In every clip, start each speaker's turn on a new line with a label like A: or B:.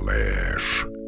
A: Calés.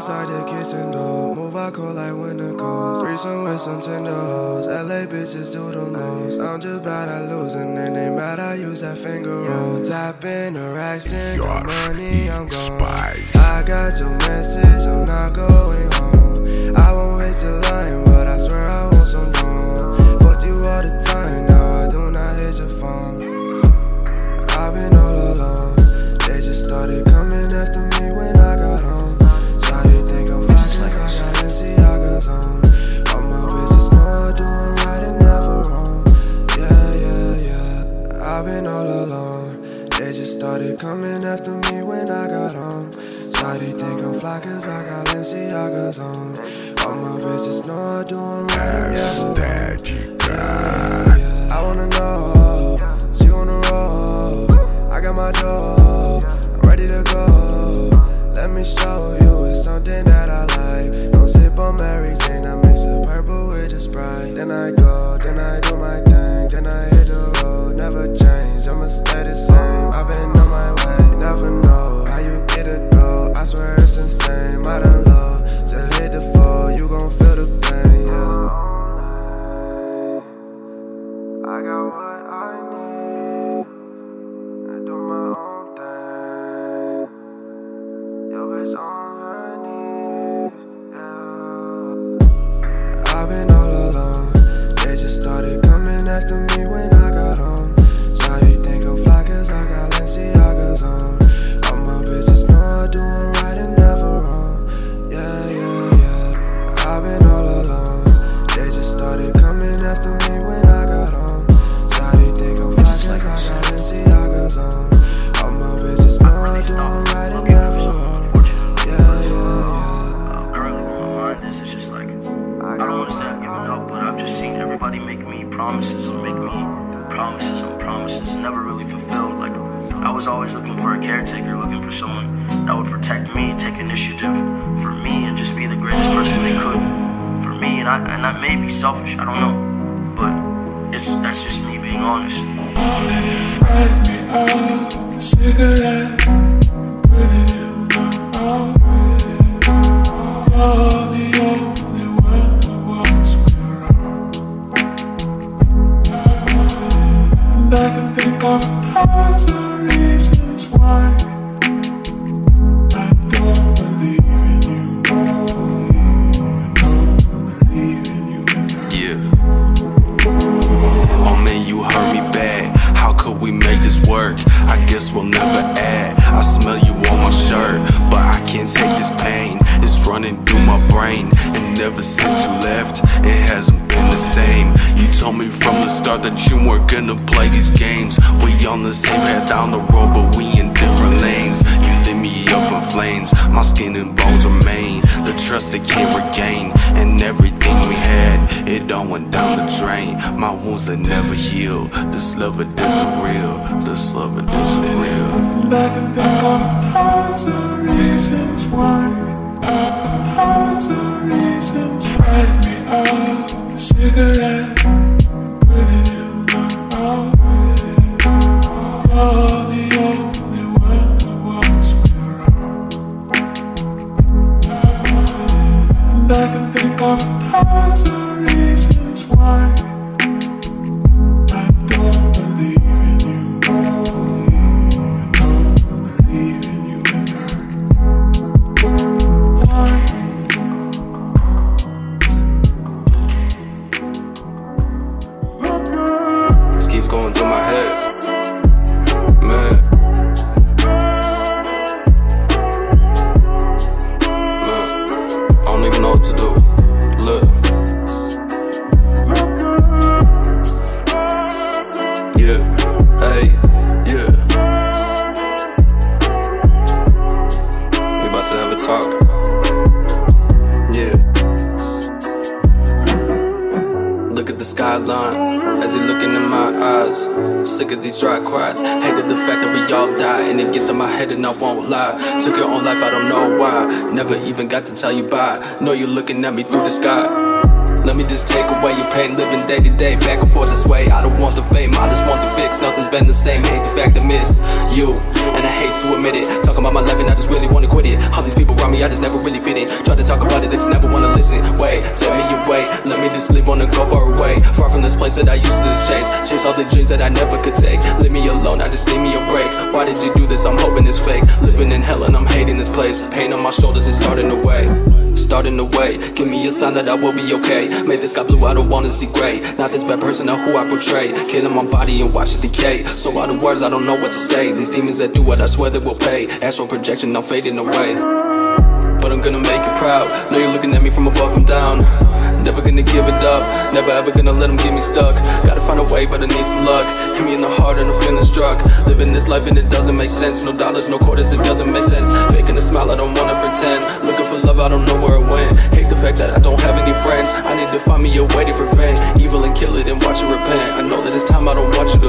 A: outside the kitchen door. Move, I call like winter cold. Threesome with some tender hoes. LA bitches do the most. I'm just bad at losing, and they mad I use that finger roll. Tap in the racks and money, I'm gone.
B: Spice.
A: I got your message, I'm not going home. coming after me when I got home. Shawty think I'm fly cause I got Balenciagas on. All my bitches know I do them right together. Yeah, yeah. I wanna know, she on the roll. I got my dough, I'm ready to go. Let me show
C: selfish, I don't know. But it's that's just me being honest.
D: I
E: smell you on my shirt, but I can't take this pain. It's running through my brain, and ever since you left, it hasn't been the same. You told me from the start that you weren't gonna play these games. We on the same path down the road, but we in different lanes. You up in flames. My skin and bones remain. The trust they can't regain. And everything we had, it all went down the drain. My wounds that never heal. This love it isn't real. This love it isn't real.
D: I can think of a thousand reasons why. A thousand reasons why me up. Cigarette.
E: Know you're looking at me through the sky. Let me just take away your pain, living day to day, back and forth this way. I don't want the fame, been the same. Hate the fact I miss you, and I hate to admit it. Talking about my life, and I just really wanna quit it. All these people around me, I just never really fit in. Try to talk about it, they just never wanna listen. Wait, tell me your way. Let me just live on and go far away, far from this place that I used to chase. Chase all the dreams that I never could take. Leave me alone, I just need me a break. Why did you do this? I'm hoping it's fake. Living in hell and I'm hating this place. Pain on my shoulders is starting to weigh starting to wait. Give me a sign that I will be okay. Made this sky blue, I don't wanna see gray. Not this bad person, not who I portray. Killing my body and watch it decay. So out of words, I don't know what to say. These demons that do what I swear they will pay. Astral projection, I'm fading away. But I'm gonna make you proud. Know you're looking at me from above and down. Never gonna give it up, never ever gonna let them get me stuck. Gotta find a way, but I need some luck. Hit me in the heart and I'm feeling struck. Living this life and it doesn't make sense. No dollars, no quarters, it doesn't make sense. Faking a smile, I don't wanna pretend. Looking for love, I don't know where it went. Hate the fact that I don't have any friends. I need to find me a way to prevent evil and kill it and watch it repent. I know that it's time, I don't want you to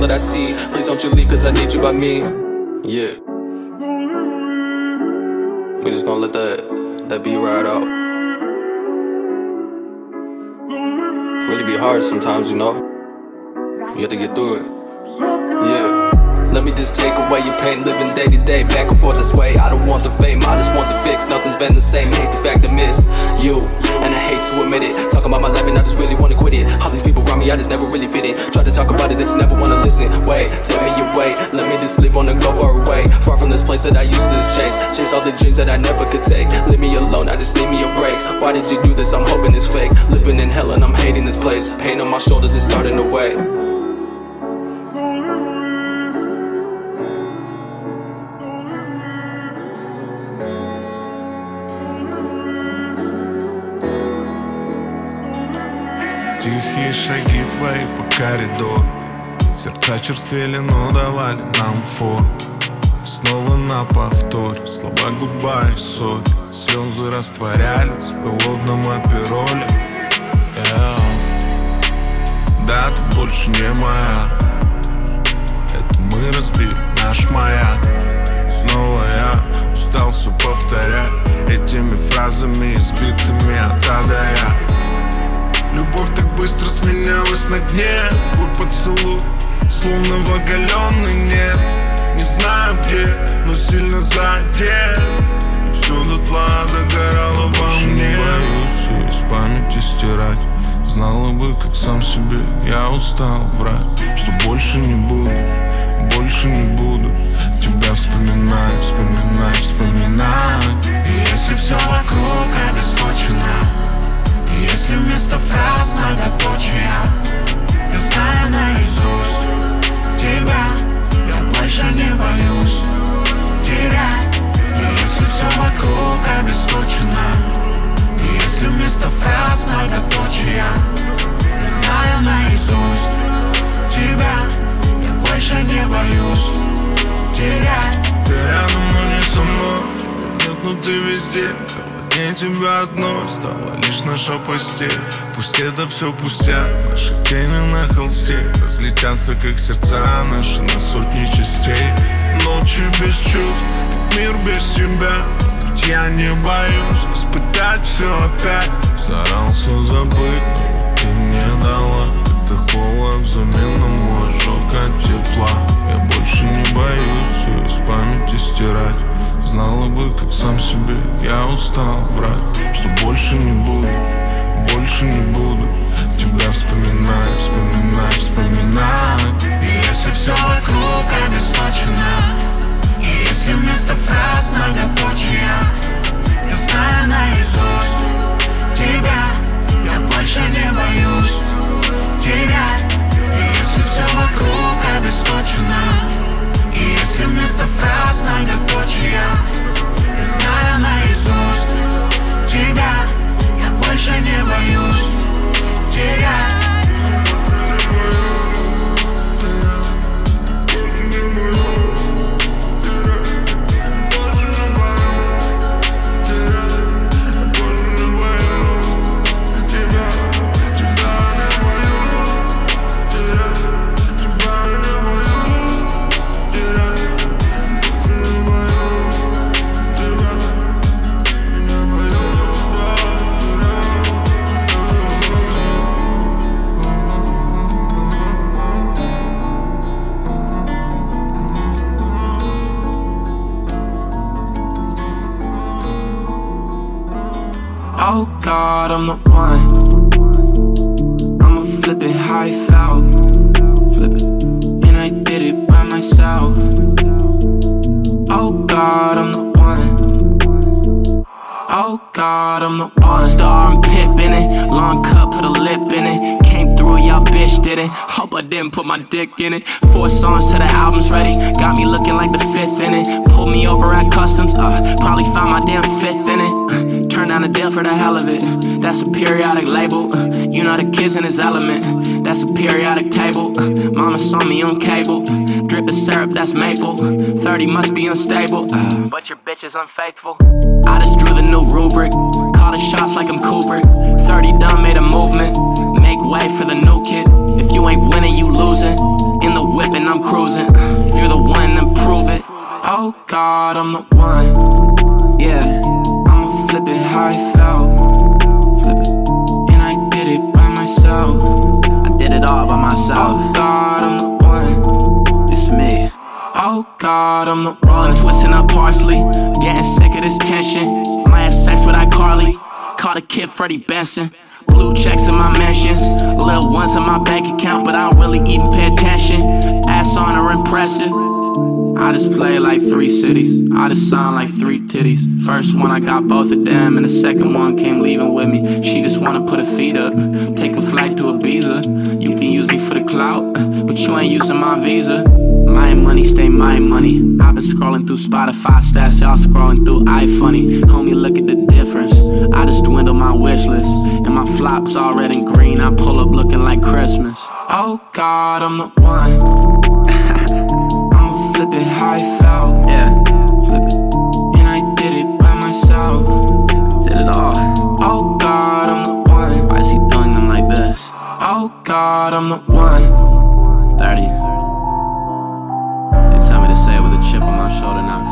E: that I see. Please don't you leave, cause I need you by me. Yeah. We just gonna let that that beat ride out. Really be hard sometimes, you know. You have to get through it. Yeah. Let me just take away your pain, living day to day, back and forth this way. I don't want the fame, I just want the fix. Nothing's been the same. Hate the fact I miss you, and I hate to admit it. Talking about my life and I just really wanna quit it. All these people around me, I just never really fit in. Try to talk about it, just never wanna listen. Wait, tell me your way. Let me just live on and go far away, far from this place that I used to chase. Chase all the dreams that I never could take. Leave me alone, I just need me a break. Why did you do this? I'm hoping it's fake. Living in hell and I'm hating this place. Pain on my shoulders is starting to weigh.
F: Тихие шаги твои по коридору. Сердца черствели, но давали нам фор Снова на повтор Слова губа соль Слезы растворялись в холодном апероле. Yeah. Да, ты больше не моя. Это мы разбили наш маяк Снова я устал все повторять Этими фразами избитыми от А до Я Любовь так быстро сменялась на дне. Твой поцелуй, словно в оголенный нет Не знаю где, но сильно задет И все дотла загорало во мне. не боюсь из памяти стирать. Знала бы, как сам себе я устал врать Что больше не буду, больше не буду Тебя вспоминать, вспоминать, вспоминать. И если все вокруг обесточено если вместо фраз тебя одной стало лишь наша постель Пусть это все пустяк, наши тени на холсте. Разлетятся как сердца наши на сотни частей. Ночи без чувств, мир без тебя. Ведь я не боюсь испытать все опять. Старался забыть, ты мне дала. Это холод взамен на мой ожог от тепла. Я больше не боюсь все из памяти стирать Знала бы, как сам себе. Я устал врать Что больше не буду, больше не буду Тебя вспоминать, вспоминать, вспоминать. И если все вокруг обесточено И если вместо фраз многоточия Я знаю наизусть тебя Я больше не боюсь терять И если все вокруг обесточено и если вместо фраз многоточия Я знаю наизусть тебя Я больше не боюсь терять
G: God, I'm the one. I'ma flip it how I felt. Flip it. And I did it by myself. Oh God, I'm the one. Oh God, I'm the one. Star, I'm pippin' it. Long cut, put a lip in it. Came through, y'all bitch did it. Hope I didn't put my dick in it. Four songs to the album's ready. Got me looking like the fifth in it. Pulled me over at customs. Uh, probably found my damn fifth in it. Down a deal for the hell of it. That's a periodic label. You know the kid's in his element. That's a periodic table. Mama saw me on cable. Drippin' syrup, that's maple. 30 must be unstable. But your bitch is unfaithful. I just drew the new rubric. Call the shots like I'm Kubrick. 30 done, made a movement. Make way for the new kid. If you ain't winning, you losing. In the whip and I'm cruising. If you're the one, then prove it. Oh God, I'm the one. How I felt. And I did it by myself. I did it all by myself. Oh God, I'm the one. It's me. Oh God, I'm the one. Twisting up parsley. Getting sick of this tension. Might have sex with iCarly. Caught a kid Freddie Benson. Blue checks in my mentions. Little ones in my bank account, but I don't really even pay attention. Ass on her impressive. I just play like three cities. I just sound like three titties. First one, I got both of them, and the second one came leaving with me. She just wanna put her feet up, take a flight to Ibiza. You can use me for the clout, but you ain't using my visa. My money stay my money. I've been scrolling through Spotify stats, y'all scrolling through iFunny. Homie, look at the difference. I just dwindle my wish list, and my flops all red and green. I pull up looking like Christmas. Oh God, I'm the one. I'ma flip it how I felt. Yeah, flip it. And I did it by myself. Did it all. Oh God, I'm the one. Why is he doing them like this? Oh God, I'm the one. 30. They tell me to say it with a chip on my shoulder now,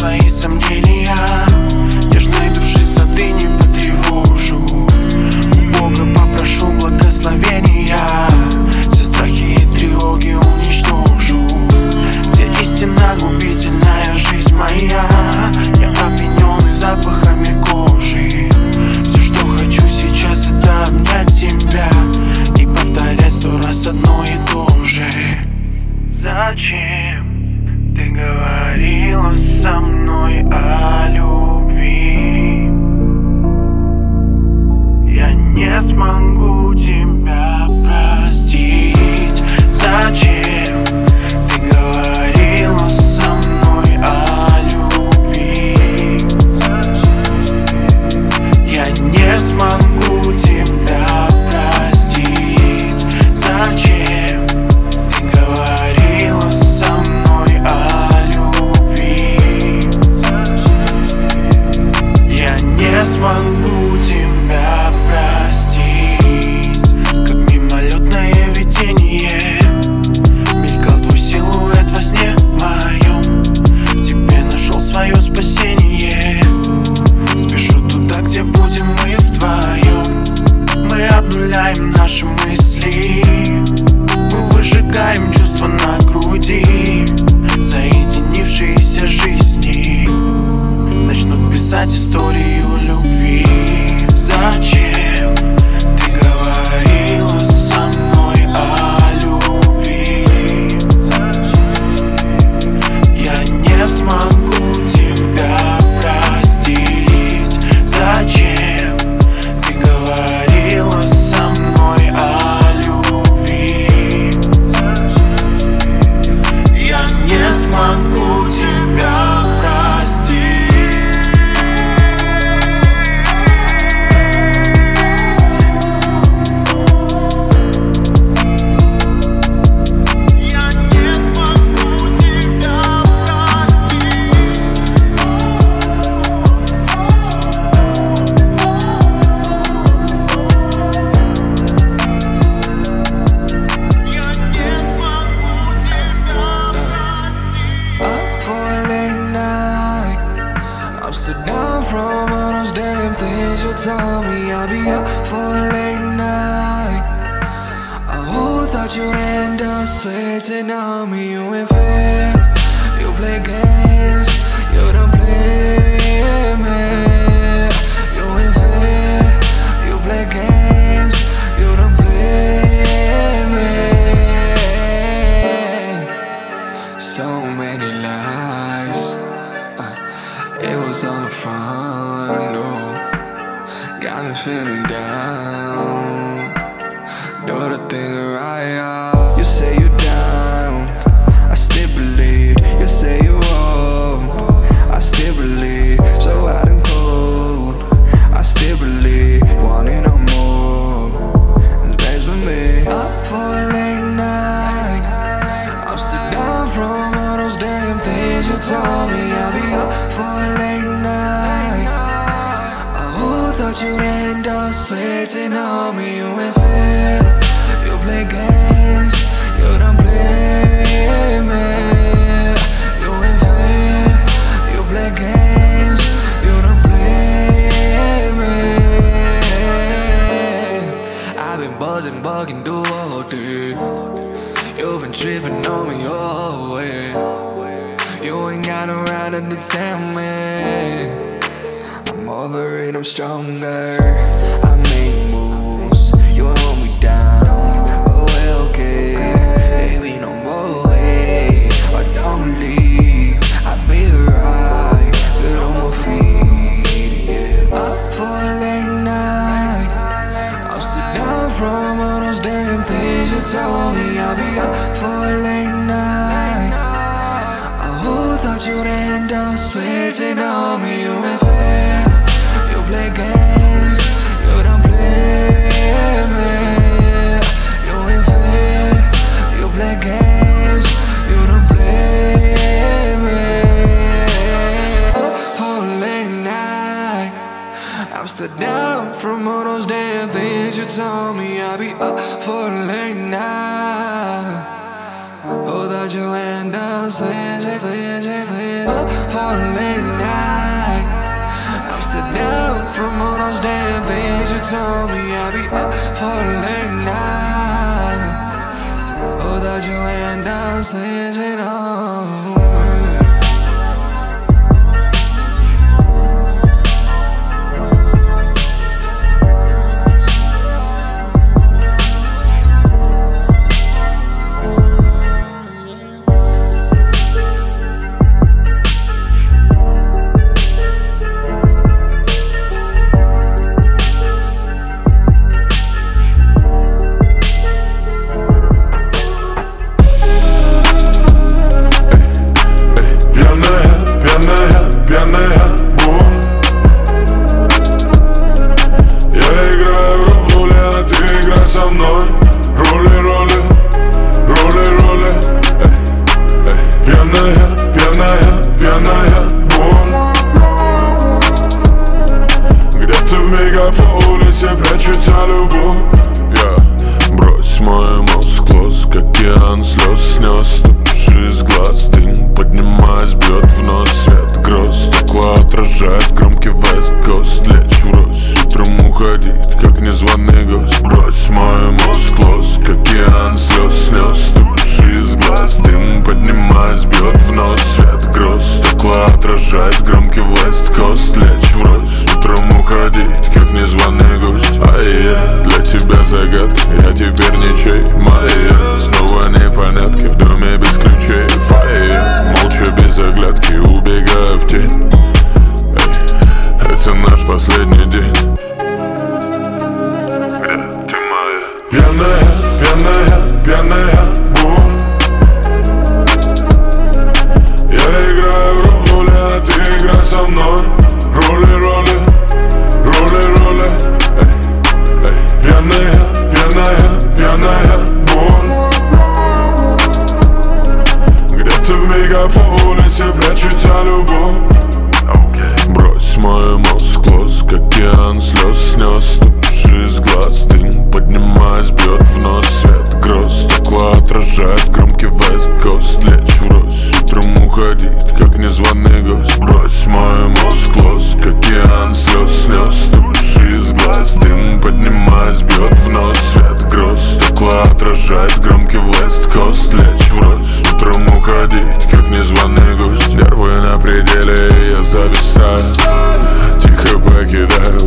H: É mas do all day. You've been tripping on me all way. You ain't got no right to tell me. I'm over it, I'm stronger. told me I'll be up for a late night. Oh, who thought you'd end up switching on me? I'll be up for a late night. Oh, that you end up slinging slid, slid, up for late night. I'm still down from all those damn things you told me. I'll be up for a late night. Oh, that you end up
I: slinging up. Yeah.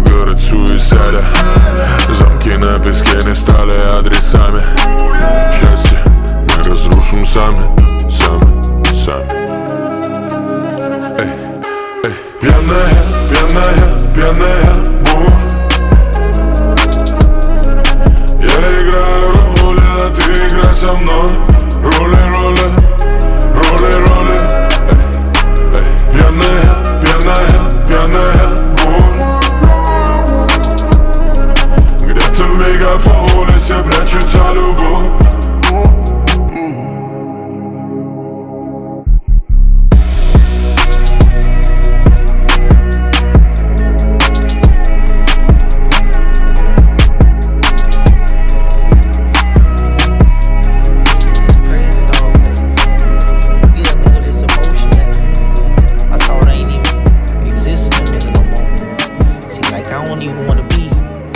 I: Don't even wanna be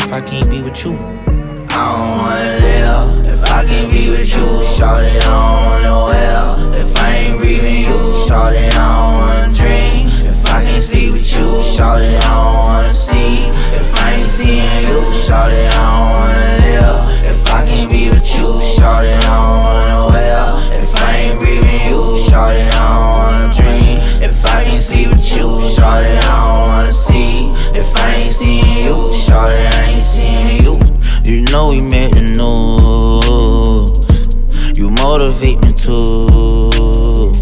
I: if I can't be with you. I don't wanna live if I can't be with you. Shawty, I don't wanna well if I ain't breathing you. Shawty, I don't wanna dream if I can't sleep with you. Shawty, I don't Shawty, I ain't seeing you. You know we made the news. You motivate me too.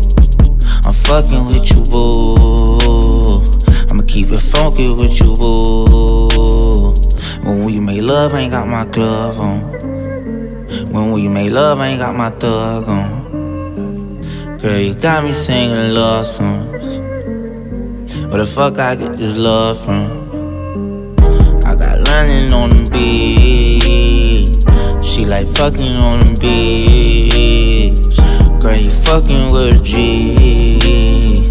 I: I'm fucking with you, boo. I'ma keep it funky with you, boo. When we make love, I ain't got my glove on. When we make love, I ain't got my thug on. Girl, you got me singing love songs. Where the fuck I get this love from? London on the beat. She like fucking on the beach. Girl, you fucking with a G.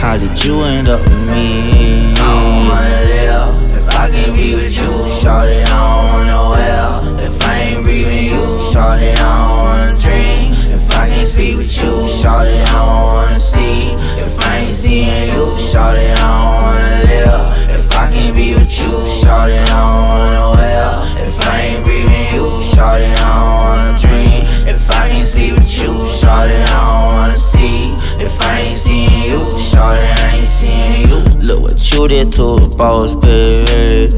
I: How did you end up with me? I don't wanna live if I can't be with you. Shawty, I don't wanna well if I ain't breathing you. Shawty, I don't wanna dream if I can't sleep with you. Shawty, I don't wanna see if I ain't seeing you. Shawty, I don't wanna live if I can't be you. Shawty, I don't wanna well if I ain't breathing you. Shawty, I don't wanna dream if I can't sleep with you. Shawty, I don't wanna see if I ain't seeing you. Shawty, I ain't seeing you. Look what you did to a boss, baby.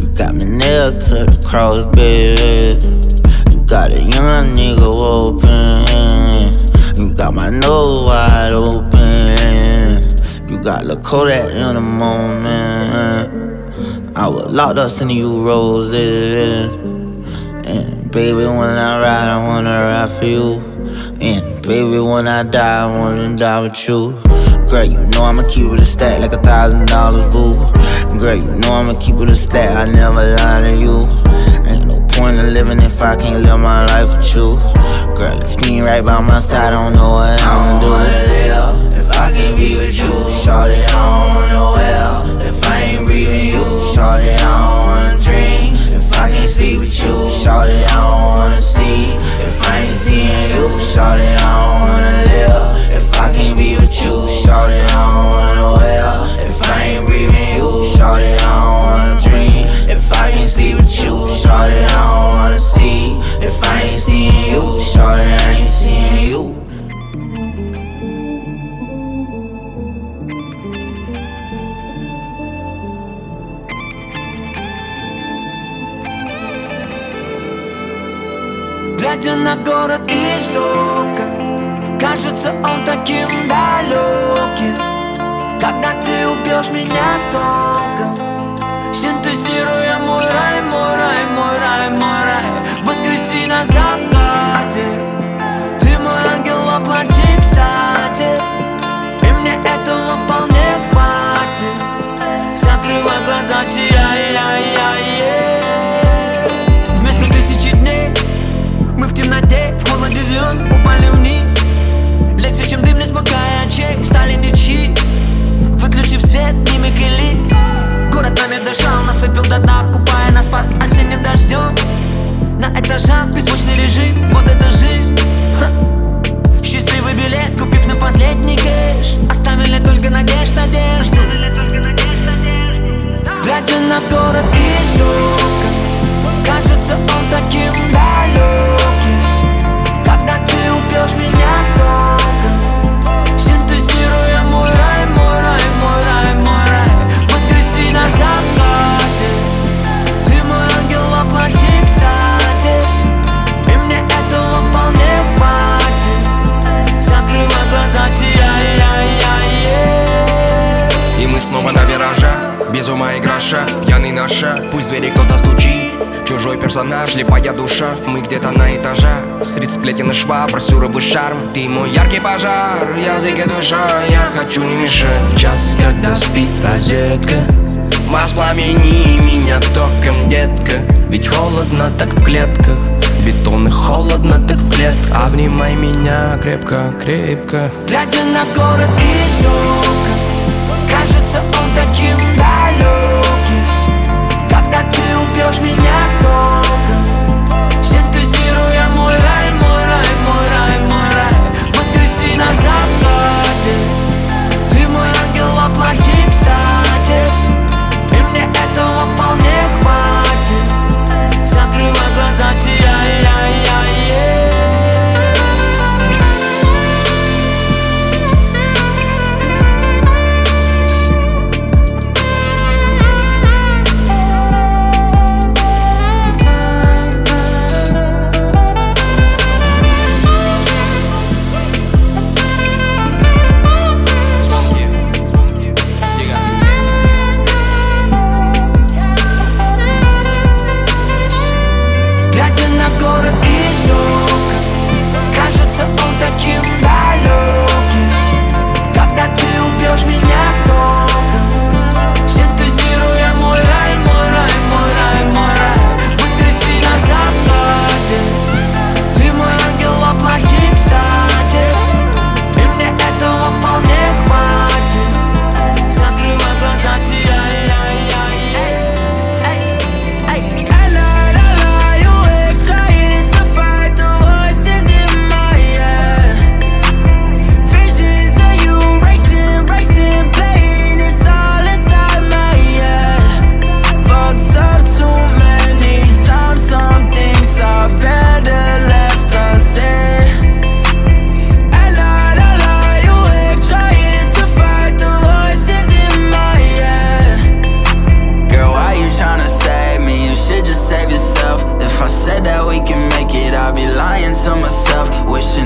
I: You got me nailed to the cross, baby. You got a young nigga open. You got my nose wide open. You got Kodak in the moment. I was locked up sending you roses. And baby, when I ride, I wanna ride for you. And baby, when I die, I wanna die with you. Girl, you know I'ma keep it a stack like a thousand dollars, boo. Girl, you know I'ma keep it a stack, I never lie to you. Ain't no point in living if I can't live my life with you. Girl, if you ain't right by my side, I don't know what I'ma do. Live if I can't be with you, Shorty, I don't Shorty, I don't wanna dream. If I can't sleep with you, Shorty, I don't wanna see. If I ain't seeing you, Shorty, I don't wanna live. If I can't be with you, Shorty, I don't wanna well. If I ain't breathing you, Shorty, I don't wanna dream. If I can't sleep with you, Shorty, I don't wanna see. If I ain't seeing you, Shorty, I ain't seeing you.
J: Глядя на город из окон Кажется он таким далеким. Когда ты убьешь меня током Синтезируя мой рай, мой рай, мой рай, мой рай. Воскреси на закате Ты мой ангел, оплати кстати. И мне этого вполне хватит. Закрывай глаза, сияй, яй, яй, яй. Свет, мимик и лиц Город нами дышал, нас выпил до дна Купая нас под осенним дождем На этажах беззвучный режим Вот это жизнь. Ха. Счастливый билет, купив
K: персонаж, слепая душа. Мы где-то на этажах Стрит сплетен и швабр, суровый шарм. Ты мой яркий пожар, язык и душа. Я хочу не мешать.
J: В час, когда спит розетка
K: Воспламени меня током, детка.
J: Ведь холодно так в клетках. Бетон и холодно так в клетках. Обнимай меня крепко, крепко.
L: Глядя на город из окон Кажется он таким далеким ждешь меня
J: дома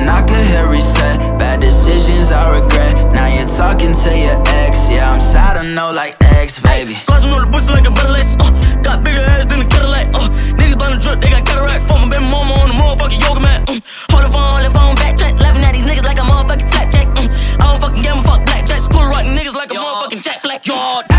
J: Wishing I could hit reset. Bad decisions I regret. Now you're talking to your ex. Yeah, I'm sad, I know, like ex, baby.
M: Slicing on the pussy like a better. Uh, got bigger ass than a Cadillac. Uh, niggas bout to drip, they got cataract. Fuck my baby mama on the motherfucking yoga mat. Uh, hold the phone, hold the phone, backtrack. Laughing at these niggas like a motherfucking fat jack. Uh, I don't fucking gamble, fuck blackjack. School writing niggas like a motherfucking jack black. Yard.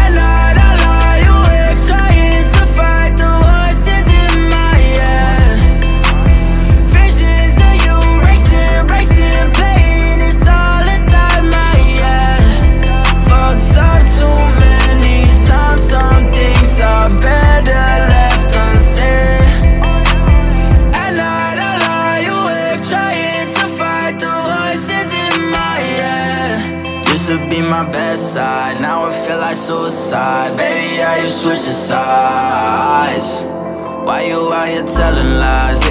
J: Your? Why you out here telling lies?